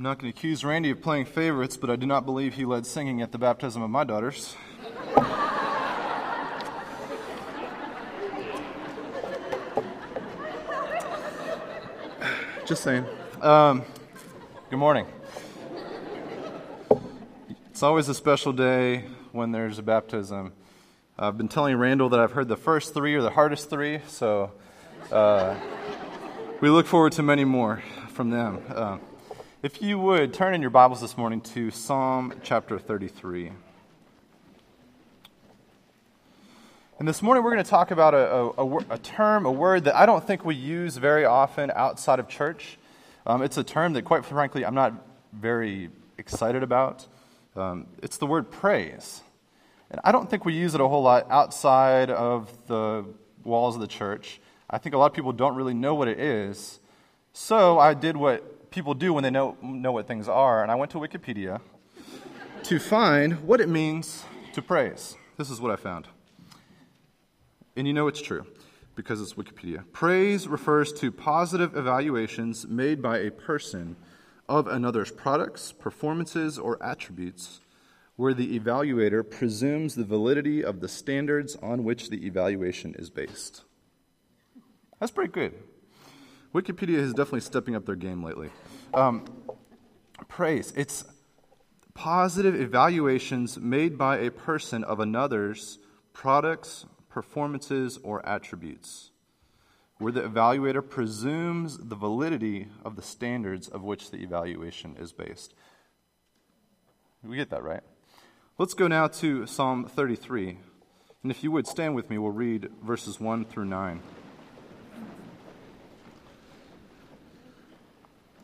I'm not going to accuse Randy of playing favorites, but I do not believe he led singing at the baptism of my daughters. Just saying. Um, good morning. It's always a special day when there's a baptism. I've been telling Randall that I've heard the first three are the hardest three, so uh, we look forward to many more from them. Uh, if you would, turn in your Bibles this morning to Psalm chapter 33. And this morning we're going to talk about a, a, a, term, a word that I don't think we use very often outside of church. Um, it's a term that, quite frankly, I'm not very excited about. Um, it's the word praise. And I don't think we use it a whole lot outside of the walls of the church. I think a lot of people don't really know what it is. So I did what people do when they know, know what things are, and I went to Wikipedia to find what it means to praise. This is what I found. And you know it's true because it's Wikipedia. Praise refers to positive evaluations made by a person of another's products, performances, or attributes where the evaluator presumes the validity of the standards on which the evaluation is based. That's pretty good. Wikipedia is definitely stepping up their game lately. Um, praise, it's positive evaluations made by a person of another's products, performances, or attributes, where the evaluator presumes the validity of the standards of which the evaluation is based. We get that, right? Let's go now to Psalm 33. And if you would stand with me, we'll read verses 1 through 9.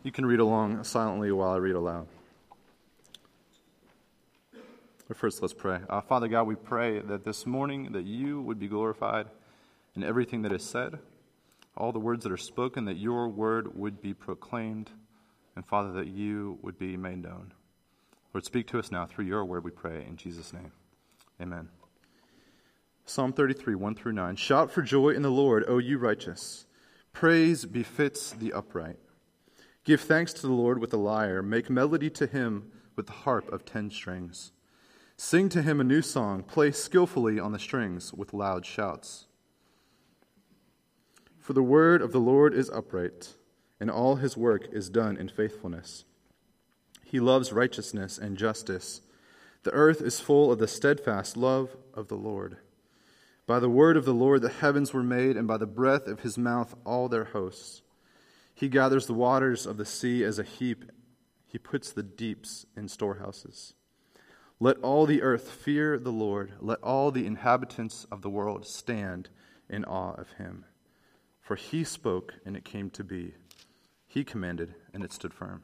You can read along silently while I read aloud. But first, let's pray. Uh, Father God, we pray that this morning that you would be glorified in everything that is said, all the words that are spoken, that your word would be proclaimed, and Father, that you would be made known. Lord, speak to us now through your word, we pray, in Jesus' name. Amen. Psalm 33, 1 through 9. Shout for joy in the Lord, O you righteous. Praise befits the upright. Give thanks to the Lord with the lyre. Make melody to him with the harp of ten strings. Sing to him a new song. Play skillfully on the strings with loud shouts. For the word of the Lord is upright, and all his work is done in faithfulness. He loves righteousness and justice. The earth is full of the steadfast love of the Lord. By the word of the Lord the heavens were made, and by the breath of his mouth all their hosts. He gathers the waters of the sea as a heap, he puts the deeps in storehouses. Let all the earth fear the Lord. Let all the inhabitants of the world stand in awe of him. For he spoke, and it came to be. He commanded, and it stood firm.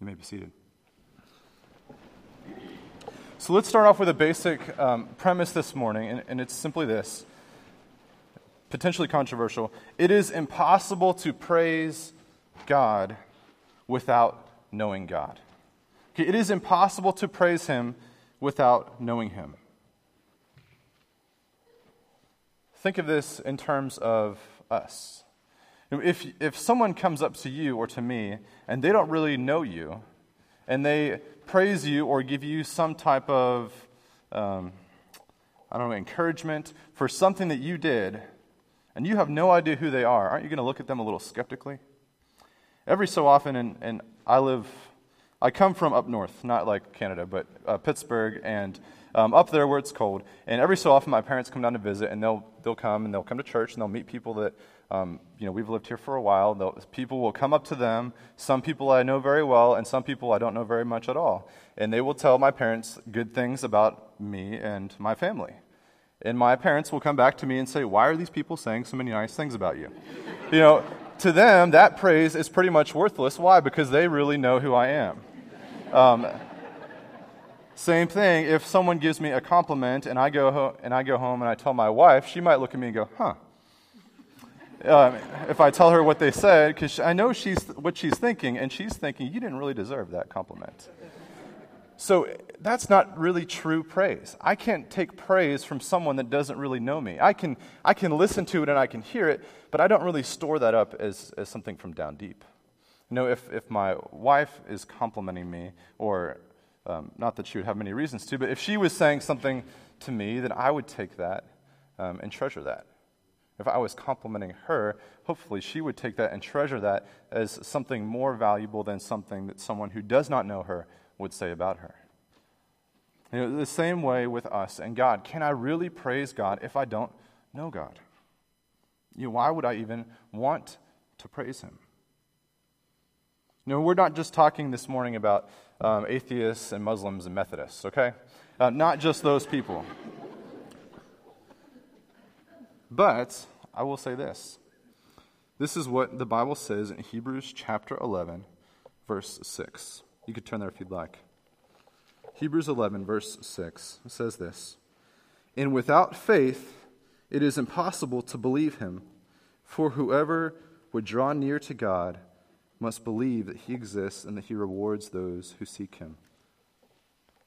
You may be seated. So let's start off with a basic um, premise this morning, and, and it's simply this potentially controversial. It is impossible to praise God without knowing God. It is impossible to praise Him without knowing Him. Think of this in terms of us. If, if someone comes up to you or to me and they don't really know you, and they praise you or give you some type of, um, I don't know, encouragement for something that you did, and you have no idea who they are, aren't you going to look at them a little skeptically? Every so often, and, and I live, I come from up north, not like Canada, but uh, Pittsburgh, and um, up there where it's cold. And every so often, my parents come down to visit, and they'll, they'll come and they'll come to church, and they'll meet people that um, you know, we've lived here for a while. Those people will come up to them. Some people I know very well, and some people I don't know very much at all. And they will tell my parents good things about me and my family. And my parents will come back to me and say, Why are these people saying so many nice things about you? you know, to them, that praise is pretty much worthless. Why? Because they really know who I am. Um, same thing, if someone gives me a compliment and I, go ho- and I go home and I tell my wife, she might look at me and go, Huh um, if I tell her what they said, because I know she's, what she's thinking, and she's thinking, you didn't really deserve that compliment. So that's not really true praise. I can't take praise from someone that doesn't really know me. I can, I can listen to it and I can hear it, but I don't really store that up as, as something from down deep. You know, if, if my wife is complimenting me, or um, not that she would have many reasons to, but if she was saying something to me, then I would take that um, and treasure that. If I was complimenting her, hopefully she would take that and treasure that as something more valuable than something that someone who does not know her would say about her. You know, the same way with us and God. Can I really praise God if I don't know God? You know, why would I even want to praise Him? You know, we're not just talking this morning about um, atheists and Muslims and Methodists, okay? Uh, not just those people. But I will say this. This is what the Bible says in Hebrews chapter 11, verse 6. You could turn there if you'd like. Hebrews 11, verse 6 says this And without faith, it is impossible to believe him, for whoever would draw near to God must believe that he exists and that he rewards those who seek him.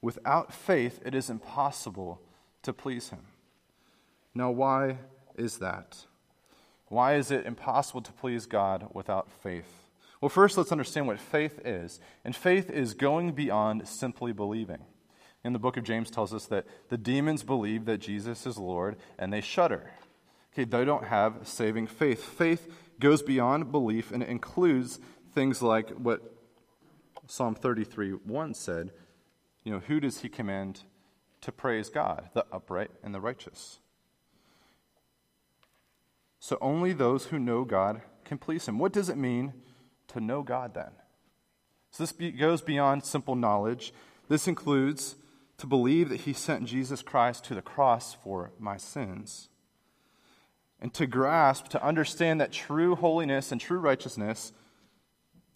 Without faith, it is impossible to please him. Now, why is that? Why is it impossible to please God without faith? Well, first, let's understand what faith is. And faith is going beyond simply believing. In the book of James tells us that the demons believe that Jesus is Lord and they shudder. Okay, they don't have saving faith. Faith goes beyond belief and it includes things like what Psalm 33 1 said. You know, who does he command to praise God? The upright and the righteous. So only those who know God can please him. What does it mean to know God then? So this be, goes beyond simple knowledge. This includes to believe that he sent Jesus Christ to the cross for my sins. And to grasp, to understand that true holiness and true righteousness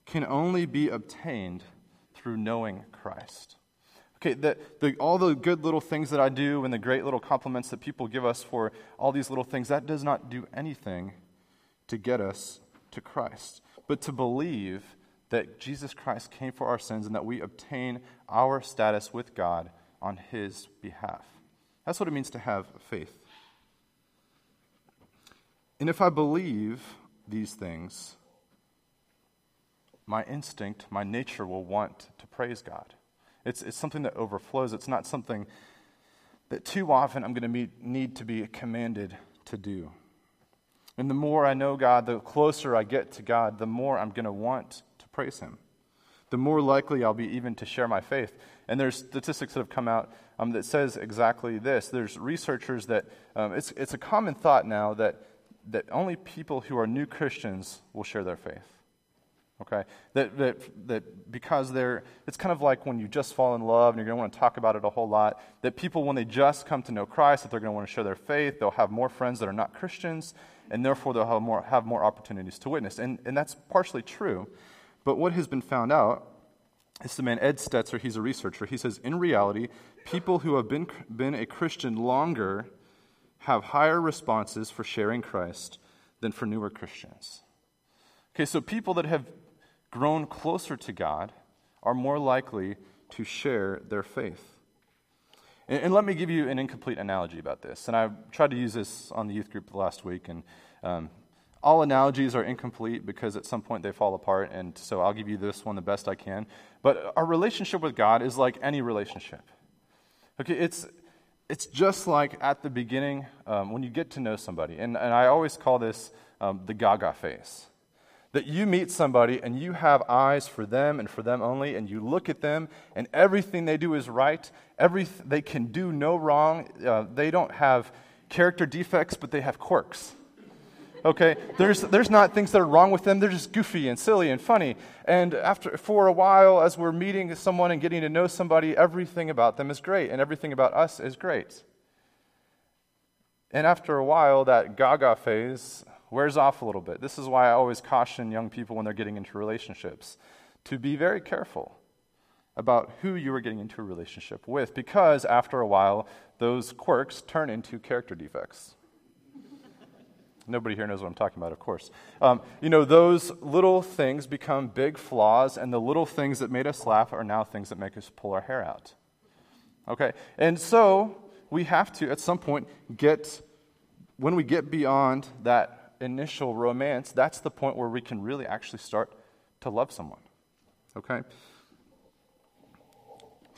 can only be obtained through knowing Christ. Okay, the, the, all the good little things that I do and the great little compliments that people give us for all these little things, that does not do anything to get us to Christ. But to believe that Jesus Christ came for our sins and that we obtain our status with God on his behalf. That's what it means to have faith. And if I believe these things, my instinct, my nature will want to praise God. It's, it's something that overflows. It's not something that too often I'm going to need to be commanded to do. And the more I know God, the closer I get to God, the more I'm going to want to praise Him. The more likely I'll be even to share my faith. And there's statistics that have come out um, that says exactly this. There's researchers that um, it's, it's a common thought now that, that only people who are new Christians will share their faith. Okay? That, that, that because they're, it's kind of like when you just fall in love and you're going to want to talk about it a whole lot, that people, when they just come to know Christ, that they're going to want to share their faith, they'll have more friends that are not Christians, and therefore they'll have more, have more opportunities to witness. And, and that's partially true. But what has been found out is the man Ed Stetzer, he's a researcher. He says, in reality, people who have been, been a Christian longer have higher responses for sharing Christ than for newer Christians. Okay, so people that have grown closer to God are more likely to share their faith. And, and, let me give you an incomplete analogy about this. And I tried to use this on the youth group last week, and um, all analogies are incomplete because at some point they fall apart, and so I'll give you this one the best I can. But our relationship with God is like any relationship. Okay, it's, it's just like at the beginning um, when you get to know somebody. And, and I always call this um, the gaga phase. That you meet somebody and you have eyes for them and for them only, and you look at them, and everything they do is right. Every, they can do no wrong. Uh, they don't have character defects, but they have quirks. Okay? There's, there's not things that are wrong with them. They're just goofy and silly and funny. And after, for a while, as we're meeting someone and getting to know somebody, everything about them is great, and everything about us is great. And after a while, that gaga phase wears off a little bit. This is why I always caution young people when they're getting into relationships to be very careful about who you are getting into a relationship with, because after a while, those quirks turn into character defects. Nobody here knows what I'm talking about, of course. Um, you know, those little things become big flaws, and the little things that made us laugh are now things that make us pull our hair out. Okay? And so we have to, at some point, get, when we get beyond that initial romance, that's the point where we can really actually start to love someone. Okay?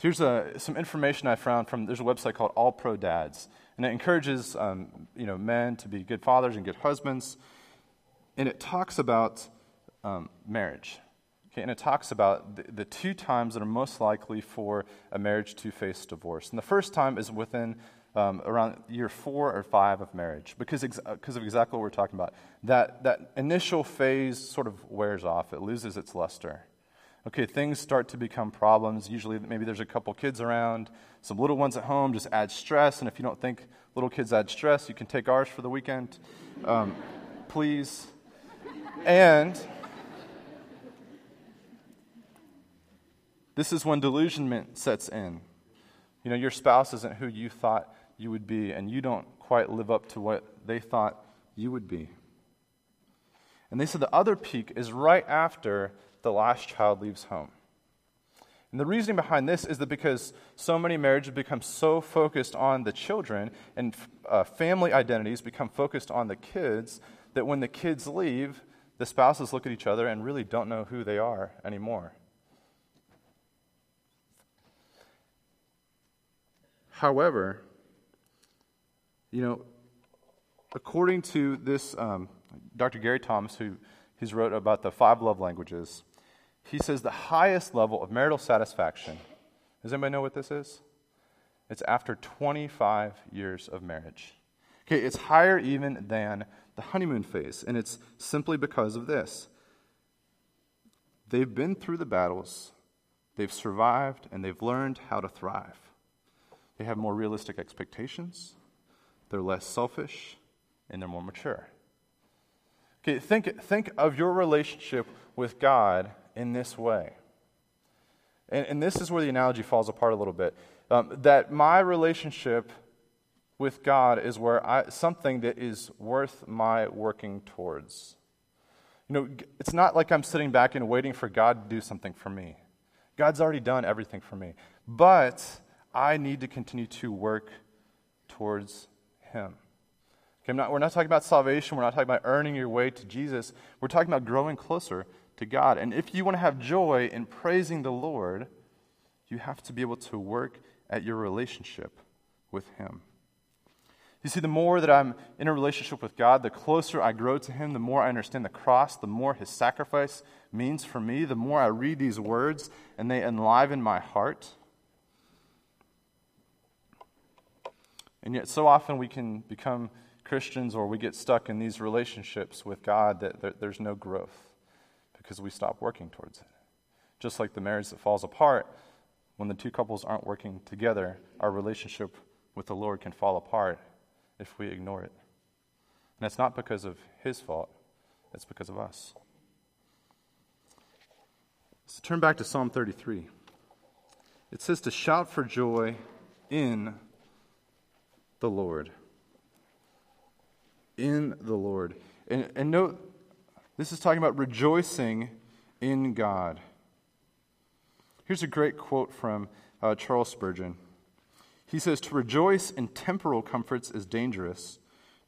Here's a, some information I found from there's a website called All Pro Dads, and it encourages um, you know men to be good fathers and good husbands, and it talks about um, marriage. Okay, and it talks about the, the, two times that are most likely for a marriage to face divorce. And the first time is within um, around year four or five of marriage, because ex- because of exactly what we're talking about. That that initial phase sort of wears off; it loses its luster okay, things start to become problems. Usually, maybe there's a couple kids around, some little ones at home just add stress. And if you don't think little kids add stress, you can take ours for the weekend, um, please. And this is when delusionment sets in. You know, your spouse isn't who you thought you would be, and you don't quite live up to what they thought you would be. And they said the other peak is right after the last child leaves home. And the reasoning behind this is that because so many marriages become so focused on the children and uh, family identities become focused on the kids that when the kids leave, the spouses look at each other and really don't know who they are anymore. However, you know, according to this, um, Dr. Gary Thomas, who he's wrote about the five love languages, he says the highest level of marital satisfaction. Does anybody know what this is? It's after 25 years of marriage. Okay, it's higher even than the honeymoon phase, and it's simply because of this. They've been through the battles, they've survived, and they've learned how to thrive. They have more realistic expectations, they're less selfish, and they're more mature. Okay, think, think of your relationship with God in this way. And, and this is where the analogy falls apart a little bit. Um, that my relationship with God is where I, something that is worth my working towards. You know, it's not like I'm sitting back and waiting for God to do something for me. God's already done everything for me. But I need to continue to work towards Him. Okay, not, we're not talking about salvation. We're not talking about earning your way to Jesus. We're talking about growing closer to God. And if you want to have joy in praising the Lord, you have to be able to work at your relationship with Him. You see, the more that I'm in a relationship with God, the closer I grow to Him, the more I understand the cross, the more His sacrifice means for me, the more I read these words and they enliven my heart. And yet, so often we can become Christians or we get stuck in these relationships with God that there's no growth because we stop working towards it. Just like the marriage that falls apart, when the two couples aren't working together, our relationship with the Lord can fall apart if we ignore it. And it's not because of his fault, it's because of us. So turn back to Psalm 33. It says to shout for joy in the Lord. In the Lord. And, and note this is talking about rejoicing in God. Here's a great quote from uh, Charles Spurgeon. He says, To rejoice in temporal comforts is dangerous.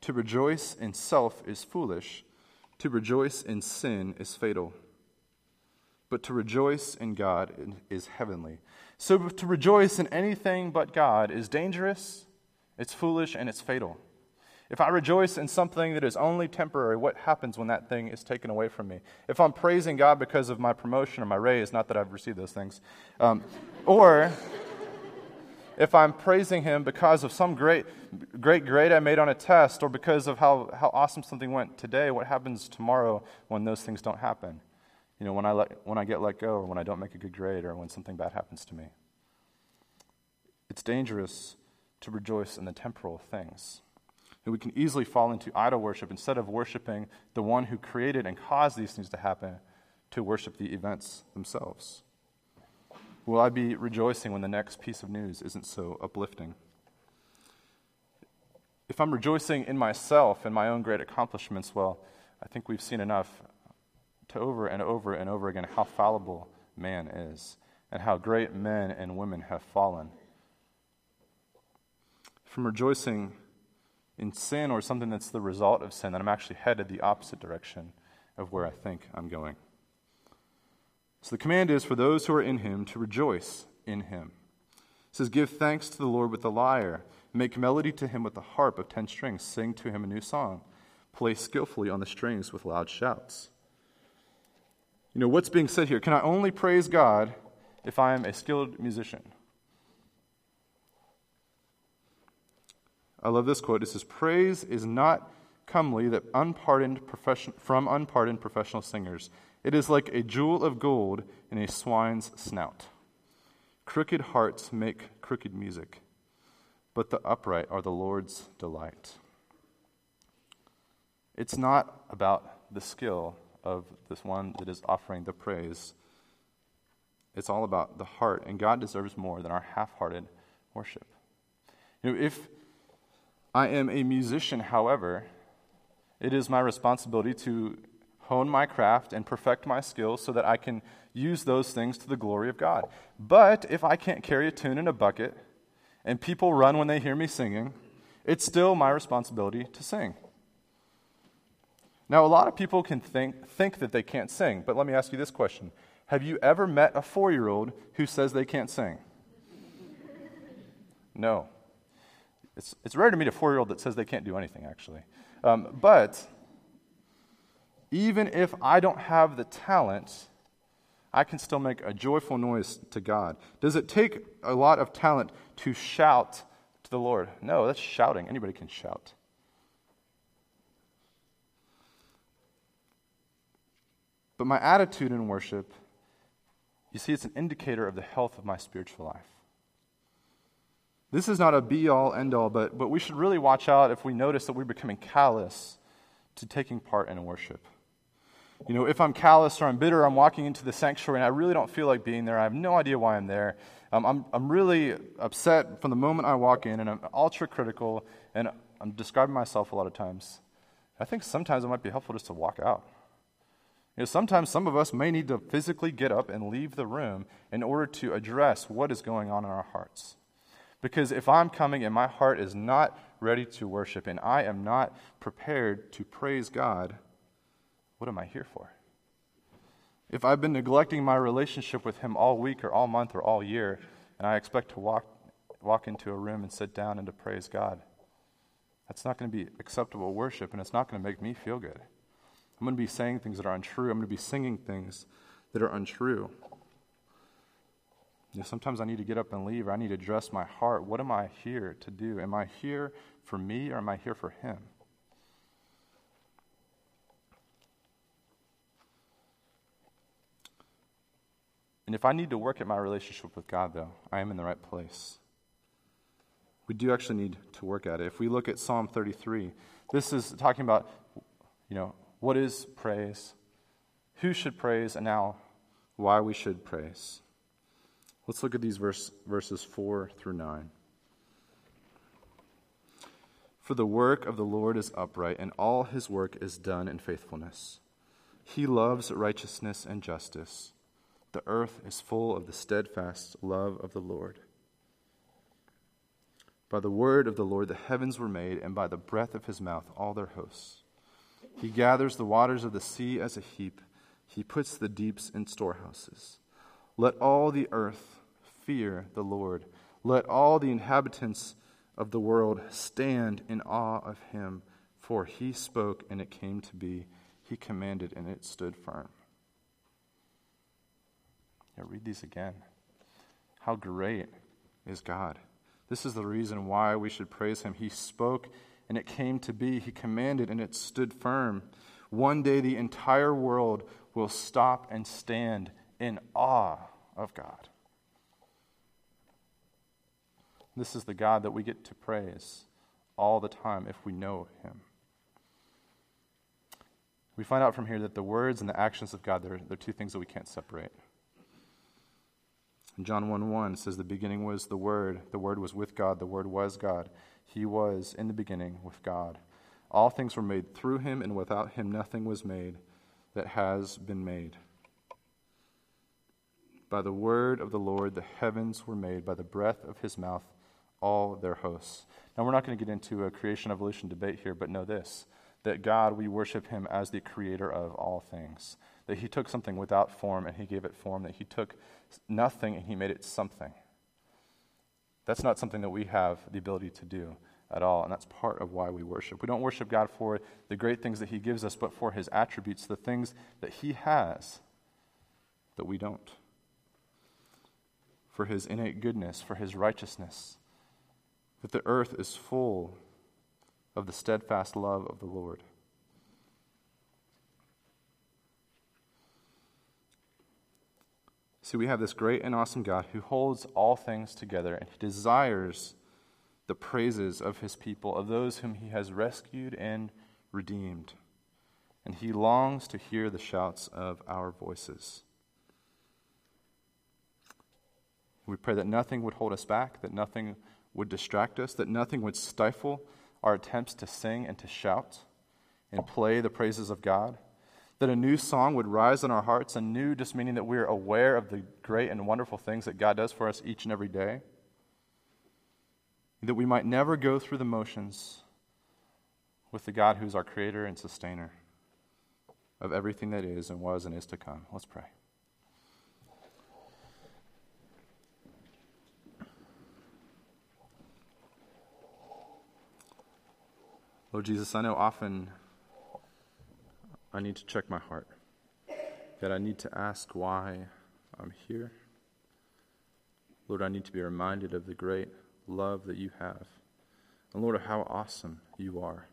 To rejoice in self is foolish. To rejoice in sin is fatal. But to rejoice in God is heavenly. So to rejoice in anything but God is dangerous, it's foolish, and it's fatal. If I rejoice in something that is only temporary, what happens when that thing is taken away from me? If I'm praising God because of my promotion or my raise, not that I've received those things, um, or if I'm praising Him because of some great, great grade I made on a test or because of how, how awesome something went today, what happens tomorrow when those things don't happen? You know, when I, let, when I get let go or when I don't make a good grade or when something bad happens to me. It's dangerous to rejoice in the temporal things that we can easily fall into idol worship instead of worshiping the one who created and caused these things to happen to worship the events themselves. Will I be rejoicing when the next piece of news isn't so uplifting? If I'm rejoicing in myself and my own great accomplishments, well, I think we've seen enough to over and over and over again how fallible man is and how great men and women have fallen. From rejoicing in sin or something that's the result of sin, that I'm actually headed the opposite direction of where I think I'm going. So the command is for those who are in him to rejoice in him. It says, Give thanks to the Lord with the lyre, make melody to him with the harp of ten strings, sing to him a new song, play skillfully on the strings with loud shouts. You know, what's being said here? Can I only praise God if I am a skilled musician? I love this quote. It says, Praise is not comely that unpardoned profession, from unpardoned professional singers. It is like a jewel of gold in a swine's snout. Crooked hearts make crooked music, but the upright are the Lord's delight. It's not about the skill of this one that is offering the praise. It's all about the heart, and God deserves more than our half hearted worship. You know, if I am a musician, however, it is my responsibility to hone my craft and perfect my skills so that I can use those things to the glory of God. But if I can't carry a tune in a bucket and people run when they hear me singing, it's still my responsibility to sing. Now, a lot of people can think, think that they can't sing, but let me ask you this question Have you ever met a four year old who says they can't sing? No. It's, it's rare to meet a four year old that says they can't do anything, actually. Um, but even if I don't have the talent, I can still make a joyful noise to God. Does it take a lot of talent to shout to the Lord? No, that's shouting. Anybody can shout. But my attitude in worship, you see, it's an indicator of the health of my spiritual life. This is not a be all, end all, but, but we should really watch out if we notice that we're becoming callous to taking part in worship. You know, if I'm callous or I'm bitter, I'm walking into the sanctuary and I really don't feel like being there. I have no idea why I'm there. Um, I'm, I'm really upset from the moment I walk in and I'm ultra critical and I'm describing myself a lot of times. I think sometimes it might be helpful just to walk out. You know, sometimes some of us may need to physically get up and leave the room in order to address what is going on in our hearts. Because if I'm coming and my heart is not ready to worship and I am not prepared to praise God, what am I here for? If I've been neglecting my relationship with Him all week or all month or all year, and I expect to walk, walk into a room and sit down and to praise God, that's not going to be acceptable worship and it's not going to make me feel good. I'm going to be saying things that are untrue. I'm going to be singing things that are untrue. You know, sometimes I need to get up and leave, or I need to address my heart. What am I here to do? Am I here for me, or am I here for Him? And if I need to work at my relationship with God, though, I am in the right place. We do actually need to work at it. If we look at Psalm 33, this is talking about, you know, what is praise, who should praise, and now why we should praise. Let's look at these verse, verses 4 through 9. For the work of the Lord is upright, and all his work is done in faithfulness. He loves righteousness and justice. The earth is full of the steadfast love of the Lord. By the word of the Lord the heavens were made, and by the breath of his mouth all their hosts. He gathers the waters of the sea as a heap, he puts the deeps in storehouses. Let all the earth fear the Lord. Let all the inhabitants of the world stand in awe of him. For he spoke, and it came to be. He commanded, and it stood firm. Yeah, read these again. How great is God! This is the reason why we should praise him. He spoke, and it came to be. He commanded, and it stood firm. One day the entire world will stop and stand in awe of God. This is the God that we get to praise all the time if we know Him. We find out from here that the words and the actions of God, they're, they're two things that we can't separate. John 1 1 says, The beginning was the Word, the Word was with God, the Word was God. He was in the beginning with God. All things were made through Him, and without Him nothing was made that has been made. By the word of the Lord, the heavens were made, by the breath of his mouth, all their hosts. Now, we're not going to get into a creation evolution debate here, but know this that God, we worship him as the creator of all things. that he took something without form and he gave it form, that he took nothing and he made it something. That's not something that we have the ability to do at all, and that's part of why we worship. We don't worship God for the great things that he gives us, but for his attributes, the things that he has that we don't. For his innate goodness, for his righteousness, that the earth is full of the steadfast love of the Lord. See, we have this great and awesome God who holds all things together, and he desires the praises of his people, of those whom he has rescued and redeemed. And he longs to hear the shouts of our voices. We pray that nothing would hold us back, that nothing would distract us, that nothing would stifle our attempts to sing and to shout and play the praises of God that a new song would rise in our hearts, a new, just meaning that we're aware of the great and wonderful things that God does for us each and every day. That we might never go through the motions with the God who's our creator and sustainer of everything that is and was and is to come. Let's pray. Lord Jesus, I know often I need to check my heart. That I need to ask why I'm here. Lord, I need to be reminded of the great love that you have. And Lord, how awesome you are.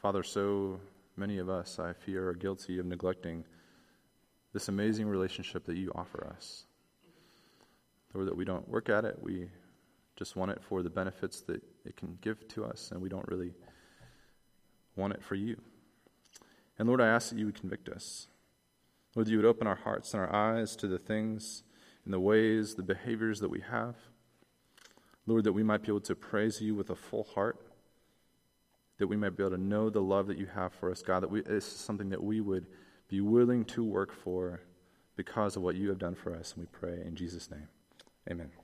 Father, so many of us, I fear, are guilty of neglecting this amazing relationship that you offer us. Lord, that we don't work at it, we just want it for the benefits that it can give to us, and we don't really want it for you. And Lord, I ask that you would convict us. Lord, you would open our hearts and our eyes to the things and the ways, the behaviors that we have. Lord, that we might be able to praise you with a full heart, that we might be able to know the love that you have for us, God, that we, this is something that we would be willing to work for because of what you have done for us. And we pray in Jesus' name. Amen.